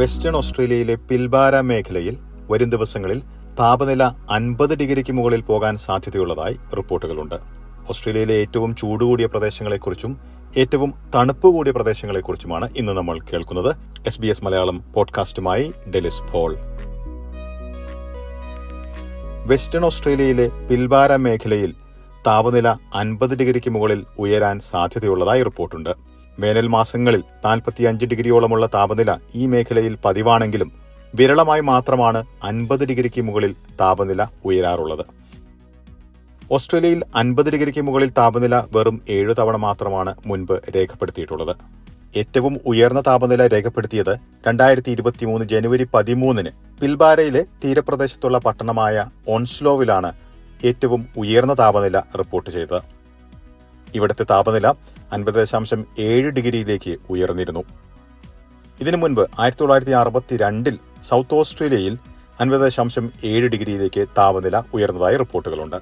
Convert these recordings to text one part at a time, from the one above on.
Western ഓസ്ട്രേലിയയിലെ Pilbara മേഖലയിൽ വരും ദിവസങ്ങളിൽ താപനില അൻപത് ഡിഗ്രിക്ക് മുകളിൽ പോകാൻ സാധ്യതയുള്ളതായി റിപ്പോർട്ടുകളുണ്ട്. ഓസ്ട്രേലിയയിലെ ഏറ്റവും ചൂടുകൂടിയ പ്രദേശങ്ങളെക്കുറിച്ചും ഏറ്റവും തണുപ്പ് കൂടിയ പ്രദേശങ്ങളെക്കുറിച്ചുമാണ് ഇന്ന് നമ്മൾ കേൾക്കുന്നത്. എസ് ബി എസ് മലയാളം പോഡ്കാസ്റ്റുമായി ഡെലിസ് പോൾ. വെസ്റ്റേൺ ഓസ്ട്രേലിയയിലെ പിൽബാര മേഖലയിൽ താപനില അൻപത് ഡിഗ്രിക്ക് മുകളിൽ ഉയരാൻ സാധ്യതയുള്ളതായി റിപ്പോർട്ടുണ്ട്. വേനൽ മാസങ്ങളിൽ നാൽപ്പത്തിയഞ്ച് ഡിഗ്രിയോളമുള്ള താപനില ഈ മേഖലയിൽ പതിവാണെങ്കിലും വിരളമായി മാത്രമാണ് അൻപത് ഡിഗ്രിക്ക് മുകളിൽ താപനില ഉയരാറുള്ളത്. ഓസ്ട്രേലിയയിൽ അൻപത് ഡിഗ്രിക്ക് മുകളിൽ താപനില വെറും ഏഴു തവണ മാത്രമാണ് മുൻപ് രേഖപ്പെടുത്തിയിട്ടുള്ളത്. ഏറ്റവും ഉയർന്ന താപനില രേഖപ്പെടുത്തിയത് രണ്ടായിരത്തി ഇരുപത്തിമൂന്ന് ജനുവരി പതിമൂന്നിന് പിൽബാരയിലെ തീരപ്രദേശത്തുള്ള പട്ടണമായ ഓൺസ്ലോവിലാണ് ഏറ്റവും ഉയർന്ന താപനില റിപ്പോർട്ട് ചെയ്തത്. ഇവിടുത്തെ താപനില അൻപത് ദശാംശം ഏഴ് ഡിഗ്രിയിലേക്ക് ഉയർന്നിരുന്നു. ഇതിനു മുൻപ് ആയിരത്തി തൊള്ളായിരത്തി അറുപത്തി രണ്ടിൽ സൗത്ത് ഓസ്ട്രേലിയയിൽ അൻപത് ദശാംശം ഏഴ് ഡിഗ്രിയിലേക്ക് താപനില ഉയർന്നതായി റിപ്പോർട്ടുകളുണ്ട്.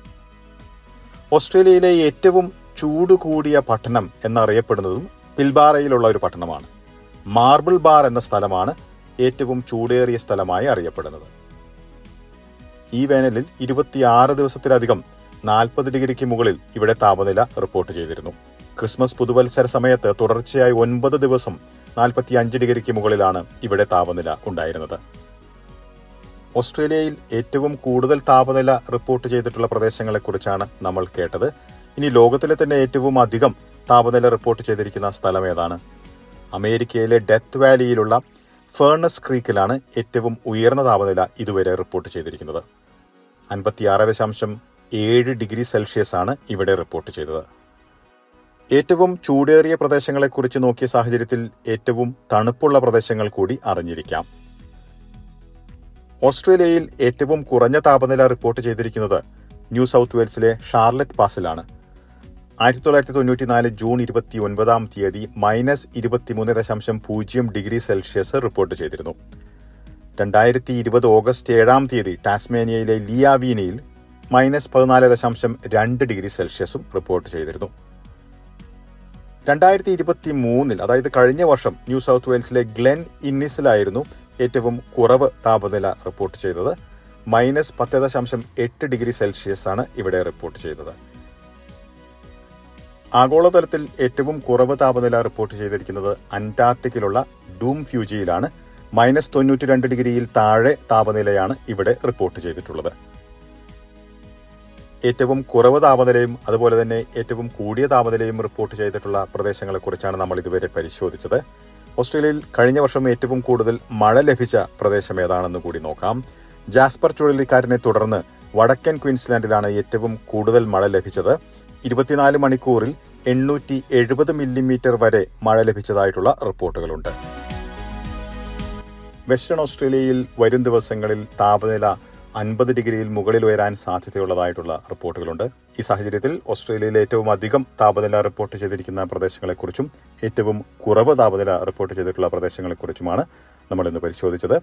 ഓസ്ട്രേലിയയിലെ ഏറ്റവും ചൂട് കൂടിയ പട്ടണം എന്നറിയപ്പെടുന്നതും പിൽബാറയിലുള്ള ഒരു പട്ടണമാണ്. മാർബിൾ ബാർ എന്ന സ്ഥലമാണ് ഏറ്റവും ചൂടേറിയ സ്ഥലമായി അറിയപ്പെടുന്നത്. ഈ വേനലിൽ ഇരുപത്തിയാറ് ദിവസത്തിലധികം നാൽപ്പത് ഡിഗ്രിക്ക് മുകളിൽ ഇവിടെ താപനില റിപ്പോർട്ട് ചെയ്തിരുന്നു. ക്രിസ്മസ് പുതുവത്സര സമയത്ത് തുടർച്ചയായി ഒൻപത് ദിവസം നാൽപ്പത്തി അഞ്ച് ഡിഗ്രിക്ക് മുകളിലാണ് ഇവിടെ താപനില ഉണ്ടായിരുന്നത്. ഓസ്ട്രേലിയയിൽ ഏറ്റവും കൂടുതൽ താപനില റിപ്പോർട്ട് ചെയ്തിട്ടുള്ള പ്രദേശങ്ങളെക്കുറിച്ചാണ് നമ്മൾ കേട്ടത്. ഇനി ലോകത്തിലെ തന്നെ ഏറ്റവും അധികം താപനില റിപ്പോർട്ട് ചെയ്തിരിക്കുന്ന സ്ഥലം ഏതാണ്? അമേരിക്കയിലെ ഡെത്ത് വാലിയിലുള്ള ഫേർണസ് ക്രീക്കിലാണ് ഏറ്റവും ഉയർന്ന താപനില ഇതുവരെ റിപ്പോർട്ട് ചെയ്തിരിക്കുന്നത്. അൻപത്തിയാറ് ദശാംശം ഏഴ് ഡിഗ്രി സെൽഷ്യസ് ആണ് ഇവിടെ റിപ്പോർട്ട് ചെയ്തത്. ഏറ്റവും ചൂടേറിയ പ്രദേശങ്ങളെക്കുറിച്ച് നോക്കിയ സാഹചര്യത്തിൽ ഏറ്റവും തണുപ്പുള്ള പ്രദേശങ്ങൾ കൂടി അറിഞ്ഞിരിക്കാം. ഓസ്ട്രേലിയയിൽ ഏറ്റവും കുറഞ്ഞ താപനില റിപ്പോർട്ട് ചെയ്തിരിക്കുന്നത് ന്യൂ സൗത്ത് വെയിൽസിലെ ഷാർലറ്റ് പാസിലാണ്. ആയിരത്തി തൊള്ളായിരത്തി തൊണ്ണൂറ്റിനാല് ജൂൺ ഇരുപത്തി ഒൻപതാം തീയതി മൈനസ് ഇരുപത്തിമൂന്ന് ദശാംശം പൂജ്യം ഡിഗ്രി സെൽഷ്യസ് റിപ്പോർട്ട് ചെയ്തിരുന്നു. രണ്ടായിരത്തി ഇരുപത് ഓഗസ്റ്റ് ഏഴാം തീയതി ടാസ്മേനിയയിലെ ലിയാവീനയിൽ മൈനസ് പതിനാല് ദശാംശം രണ്ട് ഡിഗ്രി സെൽഷ്യസും റിപ്പോർട്ട് ചെയ്തിരുന്നു. രണ്ടായിരത്തി ഇരുപത്തി മൂന്നിൽ അതായത് കഴിഞ്ഞ വർഷം ന്യൂ സൗത്ത് വെയിൽസിലെ ഗ്ലെൻ ഇന്നിസിലായിരുന്നു ഏറ്റവും കുറവ് താപനില റിപ്പോർട്ട് ചെയ്തത്. മൈനസ് പത്ത് ദശാംശം എട്ട് ഡിഗ്രി സെൽഷ്യസ് ആണ് ഇവിടെ റിപ്പോർട്ട് ചെയ്തത്. ആഗോളതലത്തിൽ ഏറ്റവും കുറവ് താപനില റിപ്പോർട്ട് ചെയ്തിരിക്കുന്നത് അന്റാർട്ടിക്കിലുള്ള ഡൂം ഫ്യൂജിയിലാണ്. മൈനസ് തൊണ്ണൂറ്റി രണ്ട് ഡിഗ്രിയിൽ താഴെ താപനിലയാണ് ഇവിടെ റിപ്പോർട്ട് ചെയ്തിട്ടുള്ളത്. ഏറ്റവും കുറവ് താപനിലയും അതുപോലെ തന്നെ ഏറ്റവും കൂടിയ താപനിലയും റിപ്പോർട്ട് ചെയ്തിട്ടുള്ള പ്രദേശങ്ങളെക്കുറിച്ചാണ് നമ്മൾ ഇതുവരെ പരിശോധിച്ചത്. ഓസ്ട്രേലിയയിൽ കഴിഞ്ഞ വർഷം ഏറ്റവും കൂടുതൽ മഴ ലഭിച്ച പ്രദേശം ഏതാണെന്ന് കൂടി നോക്കാം. ജാസ്പർ ചുഴലിക്കാരനെ തുടർന്ന് വടക്കൻ ക്വീൻസ്ലാൻഡിലാണ് ഏറ്റവും കൂടുതൽ മഴ ലഭിച്ചത്. ഇരുപത്തിനാല് മണിക്കൂറിൽ എണ്ണൂറ്റി എഴുപത് മില്ലിമീറ്റർ വരെ മഴ ലഭിച്ചതായിട്ടുള്ള റിപ്പോർട്ടുകളുണ്ട്. വെസ്റ്റേൺ ഓസ്ട്രേലിയയിൽ വരും ദിവസങ്ങളിൽ താപനില അൻപത് ഡിഗ്രിയിൽ മുകളിൽ ഉയരാൻ സാധ്യതയുള്ളതായിട്ടുള്ള റിപ്പോർട്ടുകളുണ്ട്. ഈ സാഹചര്യത്തിൽ ഓസ്ട്രേലിയയിൽ ഏറ്റവും അധികം താപനില റിപ്പോർട്ട് ചെയ്തിരിക്കുന്ന പ്രദേശങ്ങളെക്കുറിച്ചും ഏറ്റവും കുറവ് താപനില റിപ്പോർട്ട് ചെയ്തിട്ടുള്ള പ്രദേശങ്ങളെക്കുറിച്ചുമാണ് നമ്മൾ ഇന്ന് പരിശോധിച്ചത്.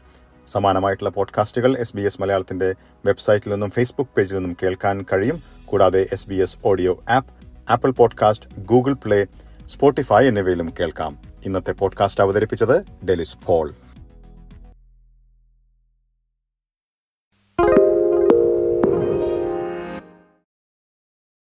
സമാനമായിട്ടുള്ള പോഡ്കാസ്റ്റുകൾ എസ് ബി എസ് മലയാളത്തിന്റെ വെബ്സൈറ്റിൽ നിന്നും ഫേസ്ബുക്ക് പേജിൽ നിന്നും കേൾക്കാൻ കഴിയും. കൂടാതെ S B S audio app Apple podcast Google Play Spotify എന്നിവയിലും കേൾക്കാം. ഇന്നത്തെ പോഡ്കാസ്റ്റ് അവതരിപ്പിച്ചത് ഡെലിസ് പോൾ.